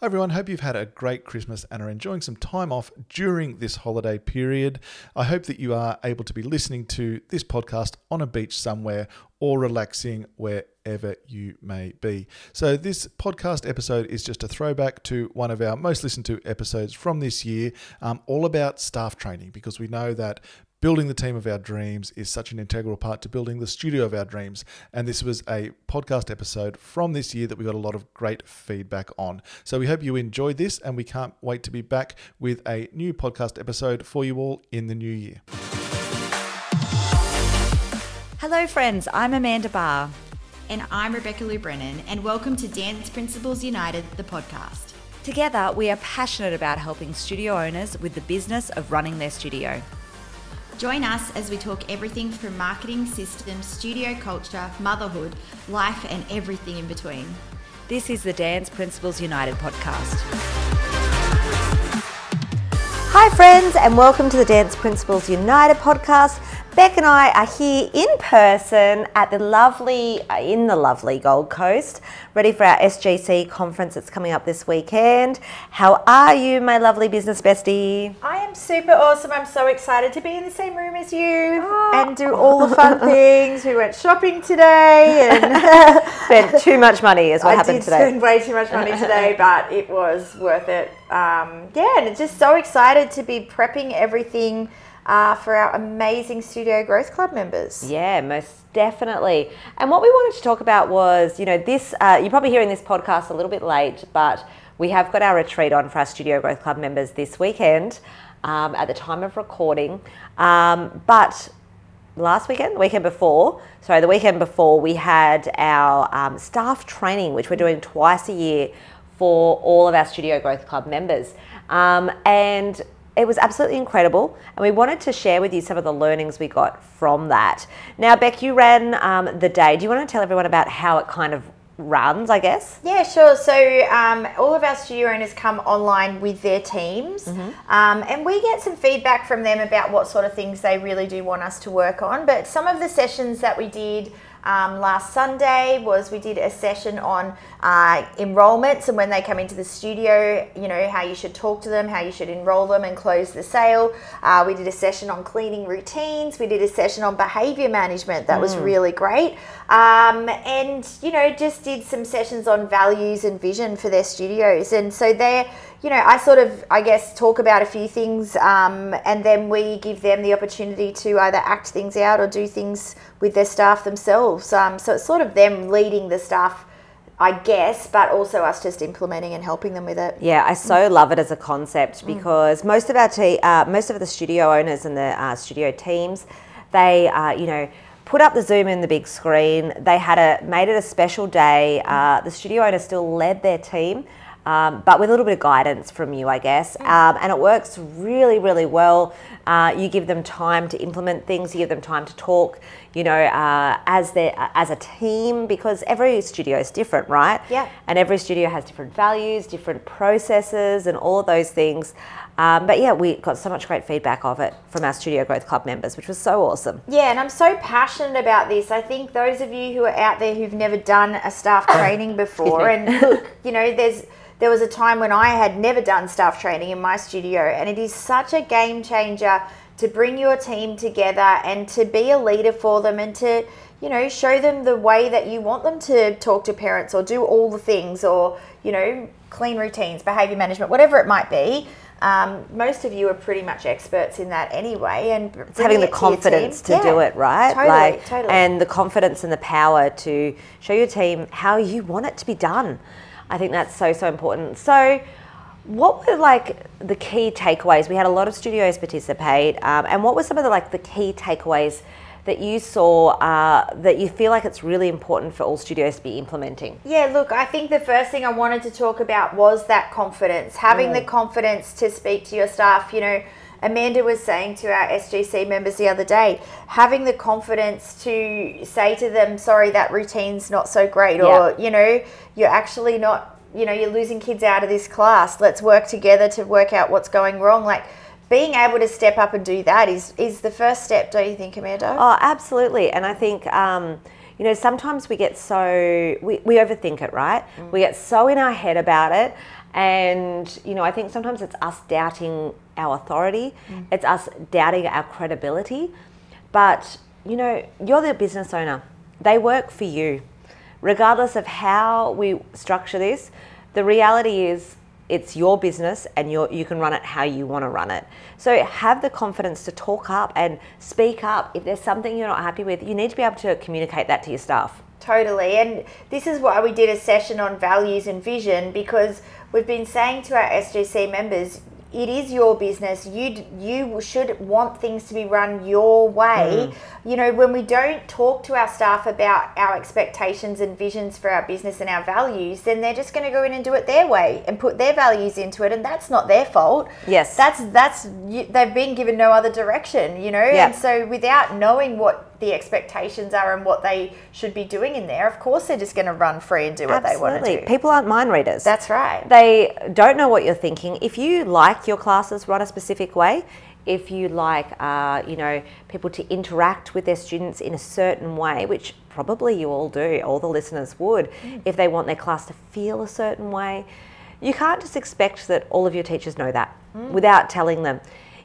Hi everyone, hope you've had a great Christmas and are enjoying some time off during this holiday period. I hope that you are able to be listening to this podcast on a beach somewhere or relaxing wherever you may be. So, this podcast episode is just a throwback to one of our most listened to episodes from this year, um, all about staff training, because we know that building the team of our dreams is such an integral part to building the studio of our dreams. And this was a podcast episode from this year that we got a lot of great feedback on. So we hope you enjoyed this, and we can't wait to be back with a new podcast episode for you all in the new year. Hello, friends. I'm Amanda Barr. And I'm Rebecca Liu-Brennan, and welcome to Dance Principals United, the podcast. Together, we are passionate about helping studio owners with the business of running their studio. Join us as we talk everything from marketing, systems, studio culture, motherhood, life, and everything in between. This is the Dance Principals United podcast. Hi, friends, and welcome to the Dance Principals United podcast. Beck and I are here in person at the lovely, uh, in the lovely Gold Coast, ready for our SGC conference that's coming up this weekend. How are you, my lovely business bestie? I am super awesome. I'm so excited to be in the same room as you oh. and do all the fun things. We went shopping today and spent too much money, is what I happened today. I did spend way too much money today, but it was worth it. Um, yeah, and it's just so excited to be prepping everything uh, for our amazing Studio Growth Club members. Yeah, most definitely. And what we wanted to talk about was, you know, this, uh, you're probably hearing this podcast a little bit late, but we have got our retreat on for our Studio Growth Club members this weekend um, at the time of recording. Um, but last weekend, the weekend before, sorry, the weekend before, we had our um, staff training, which we're doing twice a year for all of our Studio Growth Club members. Um, and it was absolutely incredible, and we wanted to share with you some of the learnings we got from that. Now, Beck, you ran um, the day. Do you want to tell everyone about how it kind of runs, I guess? Yeah, sure. So um, all of our studio owners come online with their teams, mm-hmm. um, and we get some feedback from them about what sort of things they really do want us to work on. But some of the sessions that we did um, last Sunday was we did a session on uh, enrollments and when they come into the studio, you know, how you should talk to them, how you should enroll them and close the sale. Uh, we did a session on cleaning routines. We did a session on behavior management. That mm. was really great. Um, and, you know, just did some sessions on values and vision for their studios. And so they're, you know, I sort of, I guess, talk about a few things um, and then we give them the opportunity to either act things out or do things with their staff themselves. Um, so it's sort of them leading the staff. I guess, but also us just implementing and helping them with it. Yeah, I so mm. love it as a concept mm. because mm. most of our te- uh, most of the studio owners and the uh, studio teams, they, uh, you know, put up the Zoom in the big screen. They had a made it a special day. Uh, the studio owner still led their team um, but with a little bit of guidance from you, I guess. Mm. Um, and it works really, really well. Uh, you give them time to implement things. You give them time to talk. You know, uh, as they as a team, because every studio is different, right? Yeah. And every studio has different values, different processes, and all of those things. Um, but yeah, we got so much great feedback of it from our Studio Growth Club members, which was so awesome. Yeah, and I'm so passionate about this. I think those of you who are out there who've never done a staff training before, and look, you know, there's there was a time when I had never done staff training in my studio, and it is such a game changer to bring your team together and to be a leader for them and to you know show them the way that you want them to talk to parents or do all the things or you know clean routines behavior management whatever it might be um, most of you are pretty much experts in that anyway, and it's having the confidence to, to yeah, do it, right? Totally, like, totally. And the confidence and the power to show your team how you want it to be done. I think that's so, so important. So, what were like the key takeaways? We had a lot of studios participate, um, and what were some of the like the key takeaways that you saw uh, that you feel like it's really important for all studios to be implementing? Yeah, look, I think the first thing I wanted to talk about was that confidence, having mm. the confidence to speak to your staff. You know, Amanda was saying to our SGC members the other day, having the confidence to say to them, sorry, that routine's not so great, yeah. or, you know, you're actually not, you know, you're losing kids out of this class. Let's work together to work out what's going wrong. Like, being able to step up and do that is is the first step, don't you think, Amanda? Oh, absolutely. And I think, um, you know, sometimes we get so, we, we overthink it, right? We get so in our head about it. And, you know, I think sometimes it's us doubting our authority, it's us doubting our credibility. But, you know, you're the business owner, they work for you. Regardless of how we structure this, the reality is it's your business and you you can run it how you want to run it. So have the confidence to talk up and speak up. If there's something you're not happy with, you need to be able to communicate that to your staff. Totally. And this is why we did a session on values and vision because we've been saying to our SGC members, it is your business. You you should want things to be run your way. Mm. You know, when we don't talk to our staff about our expectations and visions for our business and our values, then they're just going to go in and do it their way and put their values into it, and that's not their fault. Yes. that's that's you- they've been given no other direction. You know, Yeah. and so without knowing what the expectations are and what they should be doing in there, of course they're just going to run free and do what they want to do. People aren't mind readers. That's right. They don't know what you're thinking. If you like your classes run a specific way, if you like, uh, you know, people to interact with their students in a certain way, which probably you all do, all the listeners would, if they want their class to feel a certain way, you can't just expect that all of your teachers know that without telling them.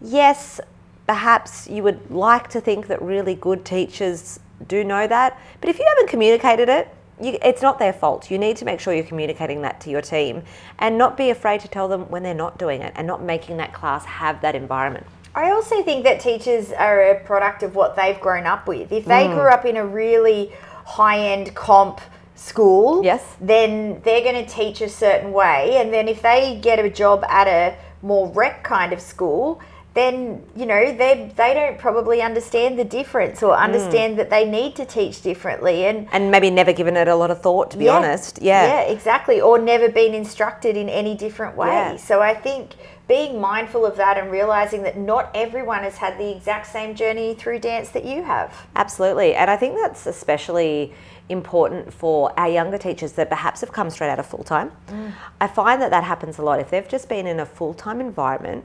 Yes, perhaps you would like to think that really good teachers do know that, but if you haven't communicated it, you, it's not their fault. You need to make sure you're communicating that to your team and not be afraid to tell them when they're not doing it and not making that class have that environment. I also think that teachers are a product of what they've grown up with. If they mm. grew up in a really high end comp school, Yes. then they're going to teach a certain way. And then if they get a job at a more rec kind of school, then you know they they don't probably understand the difference or understand mm. that they need to teach differently and And maybe never given it a lot of thought, to be Yeah. honest. Yeah. Yeah, exactly. Or never been instructed in any different way. Yeah. So I think being mindful of that and realizing that not everyone has had the exact same journey through dance that you have. Absolutely. And I think that's especially important for our younger teachers that perhaps have come straight out of full time. I find that that happens a lot. If they've just been in a full time environment,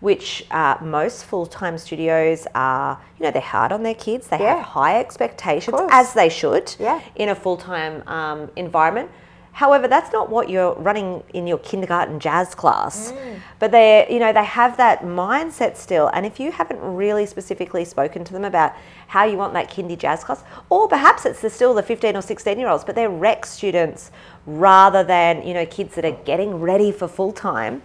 which uh, most full time studios are, you know, they're hard on their kids, they Yeah. have high expectations, as they should, Yeah. in a full time um, environment. However, that's not what you're running in your kindergarten jazz class. Mm. But they, you know, they have that mindset still. And if you haven't really specifically spoken to them about how you want that kindy jazz class, or perhaps it's the, still the 15 or 16 year olds, but they're rec students rather than, you know, kids that are getting ready for full time,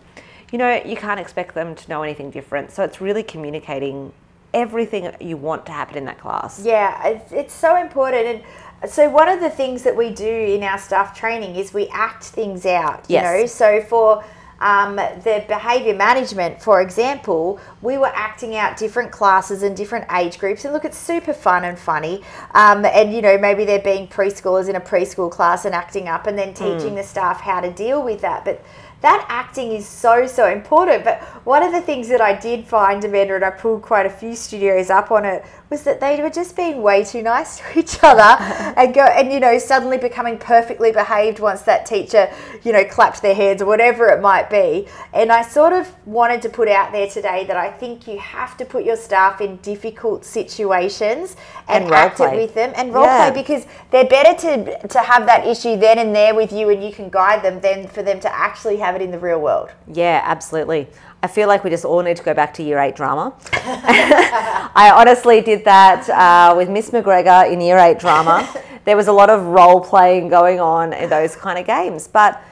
you know, you can't expect them to know anything different. So it's really communicating everything you want to happen in that class. Yeah, it's, it's so important. And so one of the things that we do in our staff training is we act things out. You Yes. know, so for um, the behaviour management, for example, we were acting out different classes and different age groups, and look, it's super fun and funny. Um, and you know, maybe they're being preschoolers in a preschool class and acting up, and then teaching the staff how to deal with that. But that acting is so so important. But one of the things that I did find, Amanda, and I pulled quite a few studios up on it, was that they were just being way too nice to each other and go and you know suddenly becoming perfectly behaved once that teacher you know clapped their hands or whatever it might be. And I sort of wanted to put out there today that I think you have to put your staff in difficult situations and, And act it with them and role Yeah. play because they're better to to have that issue then and there with you and you can guide them than for them to actually have it in the real world. Yeah, absolutely. I feel like we just all need to go back to year eight drama. I honestly did that uh, with Miss McGregor in year eight drama. There was a lot of role playing going on in those kind of games, but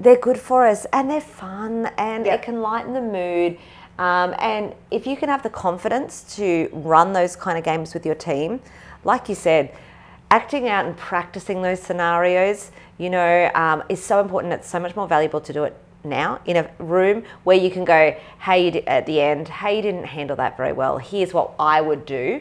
they're good for us and they're fun and it can lighten the mood. Um, and if you can have the confidence to run those kind of games with your team, like you said, acting out and practicing those scenarios, you know, um, is so important. It's so much more valuable to do it now in a room where you can go, hey, at the end, hey, you didn't handle that very well. Here's what I would do,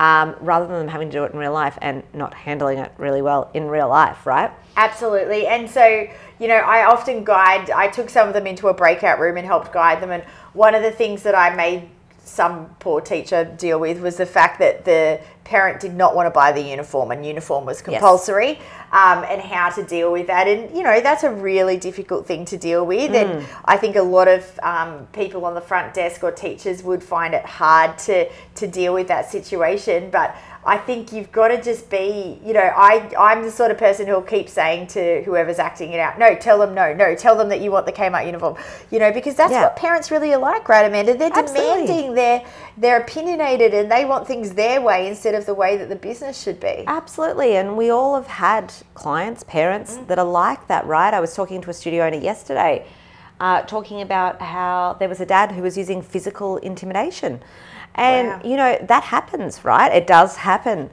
um, rather than them having to do it in real life and not handling it really well in real life, right? Absolutely. And so, you know, I often guide, I took some of them into a breakout room and helped guide them. And one of the things that I made some poor teacher deal with was the fact that the parent did not want to buy the uniform and uniform was compulsory um, and how to deal with that. And you know that's a really difficult thing to deal with. And i think a lot of um, people on the front desk or teachers would find it hard to to deal with that situation. But I think you've got to just be, you know, I, I'm the sort of person who'll keep saying to whoever's acting it out, no, tell them no, no, tell them that you want the Kmart uniform, you know, because that's Yeah. what parents really are like, right, Amanda? They're Absolutely. demanding, they're, they're opinionated and they want things their way instead of the way that the business should be. Absolutely. And we all have had clients, parents Mm. that are like that, right? I was talking to a studio owner yesterday, uh, talking about how there was a dad who was using physical intimidation. And, Wow. you know, that happens, right? It does happen.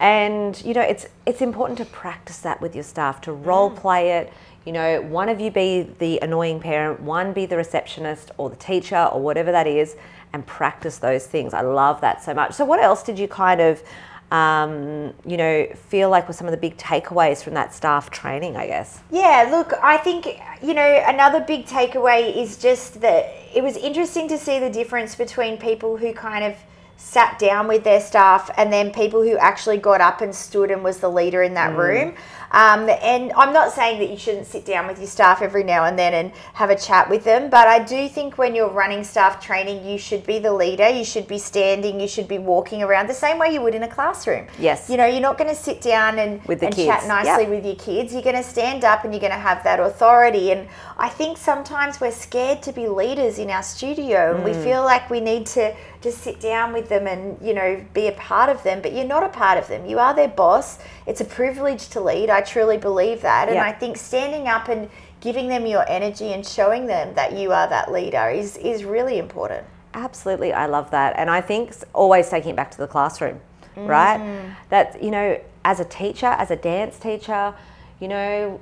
And, you know, it's, it's important to practice that with your staff, to role play it. You know, one of you be the annoying parent, one be the receptionist or the teacher or whatever that is, and practice those things. I love that so much. So, what else did you kind of, um, you know, feel like were some of the big takeaways from that staff training? I guess. Yeah, look, I think, you know, another big takeaway is just that it was interesting to see the difference between people who kind of sat down with their staff and then people who actually got up and stood and was the leader in that mm. room. Um, and I'm not saying that you shouldn't sit down with your staff every now and then and have a chat with them, but I do think when you're running staff training, you should be the leader. You should be standing. You should be walking around the same way you would in a classroom. Yes. You know, you're not going to sit down and, With the and kids. chat nicely Yep. with your kids. You're going to stand up and you're going to have that authority. And I think sometimes we're scared to be leaders in our studio and we Mm. feel like we need to just sit down with them and, you know, be a part of them. But you're not a part of them. You are their boss. It's a privilege to lead. I truly believe that. And Yeah. I think standing up and giving them your energy and showing them that you are that leader is, is really important. Absolutely, I love that. And I think always taking it back to the classroom, right? Mm-hmm. That, you know, as a teacher, as a dance teacher, you know,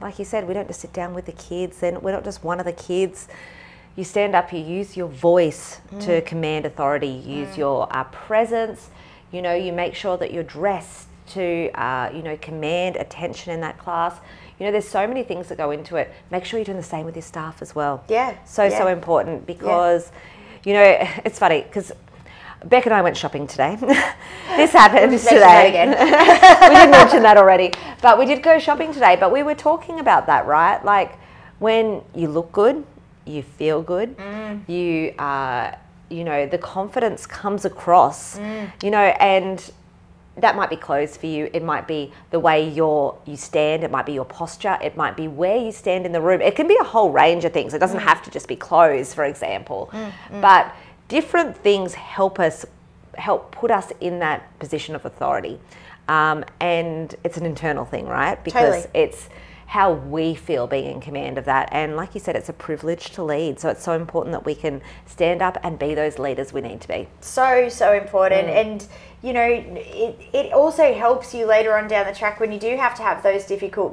like you said, we don't just sit down with the kids and we're not just one of the kids. You stand up, you use your voice to command authority, you use your uh, presence, you know, you make sure that you're dressed to, uh, you know, command attention in that class. You know, there's so many things that go into it. Make sure you're doing the same with your staff as well. Yeah, So, so important because, you know, it's funny because Beck and I went shopping today. this happened that today. again. we did mention that already, but we did go shopping today. But we were talking about that, right? Like when you look good, you feel good, Mm. you uh, you know, the confidence comes across, Mm. you know, and that might be clothes for you. It might be the way you're you stand. It might be your posture. It might be where you stand in the room. It can be a whole range of things. It doesn't have to just be clothes, for example. But different things help us help put us in that position of authority, um, and it's an internal thing, right? Because Totally. it's how we feel being in command of that. And like you said, it's a privilege to lead. So it's so important that we can stand up and be those leaders we need to be. so so important Mm. and you know it, it also helps you later on down the track when you do have to have those difficult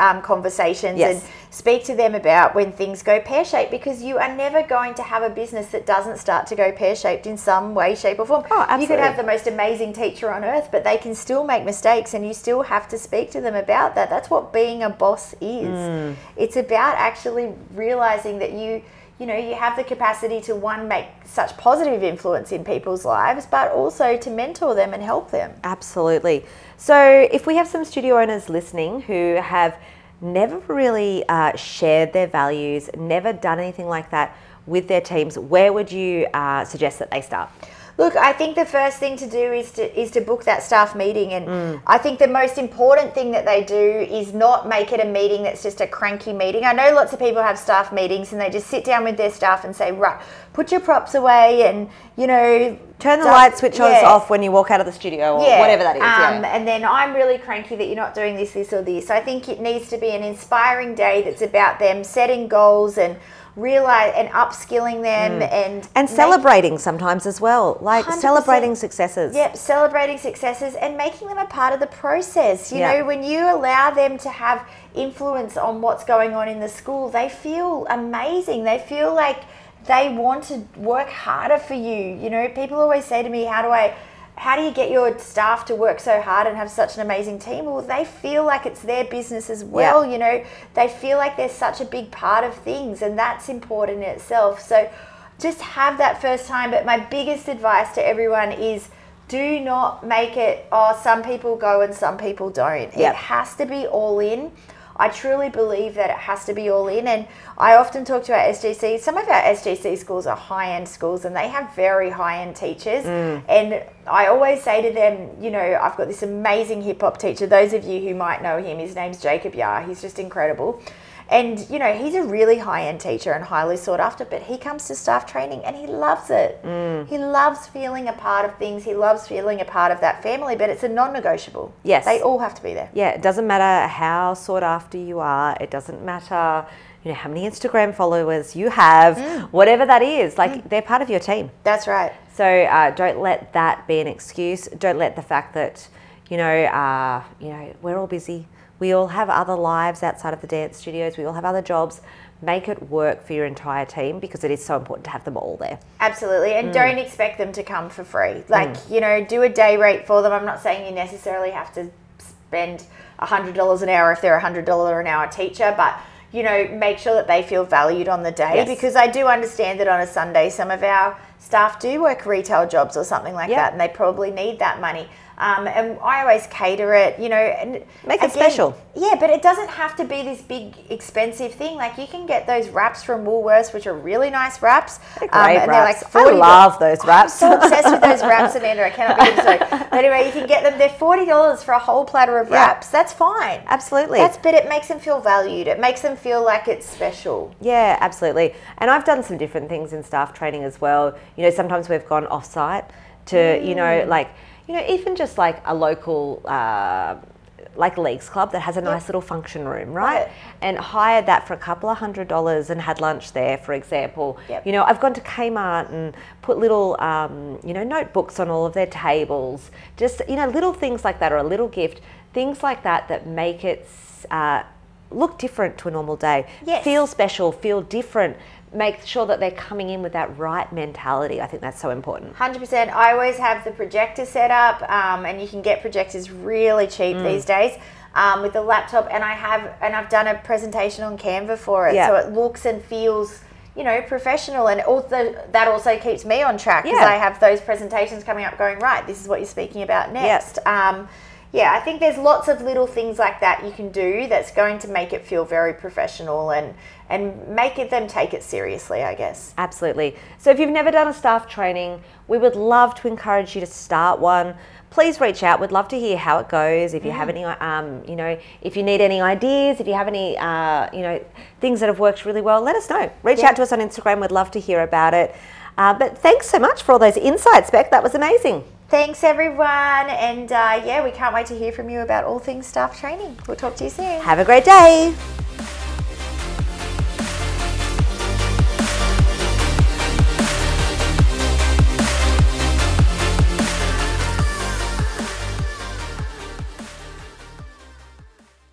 um, conversations Yes. and speak to them about when things go pear-shaped because you are never going to have a business that doesn't start to go pear-shaped in some way shape or form Oh, absolutely. you could have the most amazing teacher on earth but they can still make mistakes and you still have to speak to them about that that's what being a boss is Mm. it's about actually realizing that you you know you have the capacity to one make such positive influence in people's lives but also to mentor them and help them Absolutely. So, if we have some studio owners listening who have never really uh, shared their values, never done anything like that with their teams, where would you uh, suggest that they start? Look, I think the first thing to do is to is to book that staff meeting, and I think the most important thing that they do is not make it a meeting that's just a cranky meeting. I know lots of people have staff meetings and they just sit down with their staff and say, right, put your props away, and you know, Turn the light switch yeah. off when you walk out of the studio or whatever that is. Um, yeah. And then I'm really cranky that you're not doing this, this, or this. I think it needs to be an inspiring day that's about them setting goals and realize and upskilling them and Mm. And make- celebrating sometimes as well, like celebrating successes. Yep, celebrating successes and making them a part of the process. You Yeah. know, when you allow them to have influence on what's going on in the school, they feel amazing. They feel like they want to work harder for you. You know, people always say to me, How do I how do you get your staff to work so hard and have such an amazing team? Well, they feel like it's their business as well. Yeah. You know, they feel like they're such a big part of things, and that's important in itself. So, just have that first time. But my biggest advice to everyone is do not make it oh some people go and some people don't Yep. it has to be all in i truly believe that it has to be all in and i often talk to our sgc some of our sgc schools are high-end schools and they have very high-end teachers. Mm. And i always say to them you know i've got this amazing hip-hop teacher. Those of you who might know him his name's jacob yar. He's just incredible and you know he's a really high-end teacher and highly sought after but he comes to staff training and he loves it Mm. he loves feeling a part of things he loves feeling a part of that family but it's a non-negotiable Yes. they all have to be there Yeah, it doesn't matter how sought after you are. It doesn't matter, you know, how many Instagram followers you have, whatever that is. Like they're part of your team. that's right So uh, don't let that be an excuse. Don't let the fact that you know, uh, you know, we're all busy. We all have other lives outside of the dance studios. We all have other jobs. Make it work for your entire team because it is so important to have them all there. Absolutely. Mm. And don't expect them to come for free. Like, you know, do a day rate for them. I'm not saying you necessarily have to spend $100 an hour if they're a $100 an hour teacher, but, you know, make sure that they feel valued on the day Yes. because I do understand that on a Sunday, some of our staff do work retail jobs or something like Yeah. that and they probably need that money. Um, and I always cater it, you know, and Make it special. Yeah, but it doesn't have to be this big expensive thing. Like you can get those wraps from Woolworths, which are really nice wraps. They're Um, great and wraps. they're like I love those wraps. I'm so obsessed with those wraps, Amanda. I cannot into it. But anyway, you can get them. They're forty dollars for a whole platter of wraps. Yeah. That's fine. Absolutely. That's but it makes them feel valued. It makes them feel like it's special. Yeah, absolutely. And I've done some different things in staff training as well. You know, sometimes we've gone off site to, you Mm. know, like, you know, even just like a local, uh, like Leagues Club that has a nice little function room, right? Right. And hired that for a couple of hundred dollars and had lunch there, for example. Yep. You know, I've gone to Kmart and put little, um, you know, notebooks on all of their tables. Just, you know, little things like that or a little gift, things like that that make it uh, look different to a normal day. Yes. Feel special, feel different. Make sure that they're coming in with that right mentality. I think that's so important. Hundred percent. I always have the projector set up, um, and you can get projectors really cheap Mm. these days. Um, with the laptop, and I have, and I've done a presentation on Canva for it, Yeah. so it looks and feels, you know, professional, and also that also keeps me on track because Yeah. I have those presentations coming up, going right. This is what you're speaking about next. Um, yeah, I think there's lots of little things like that you can do that's going to make it feel very professional and and make it them take it seriously. I guess. Absolutely. So if you've never done a staff training, we would love to encourage you to start one. Please reach out. We'd love to hear how it goes. If you have any, um, you know, if you need any ideas, if you have any, uh, you know, things that have worked really well, let us know. Reach Yeah. out to us on Instagram. We'd love to hear about it. Uh, but thanks so much for all those insights, Beck. That was amazing. Thanks, everyone. And uh, yeah, we can't wait to hear from you about all things staff training. We'll talk to you soon. Have a great day.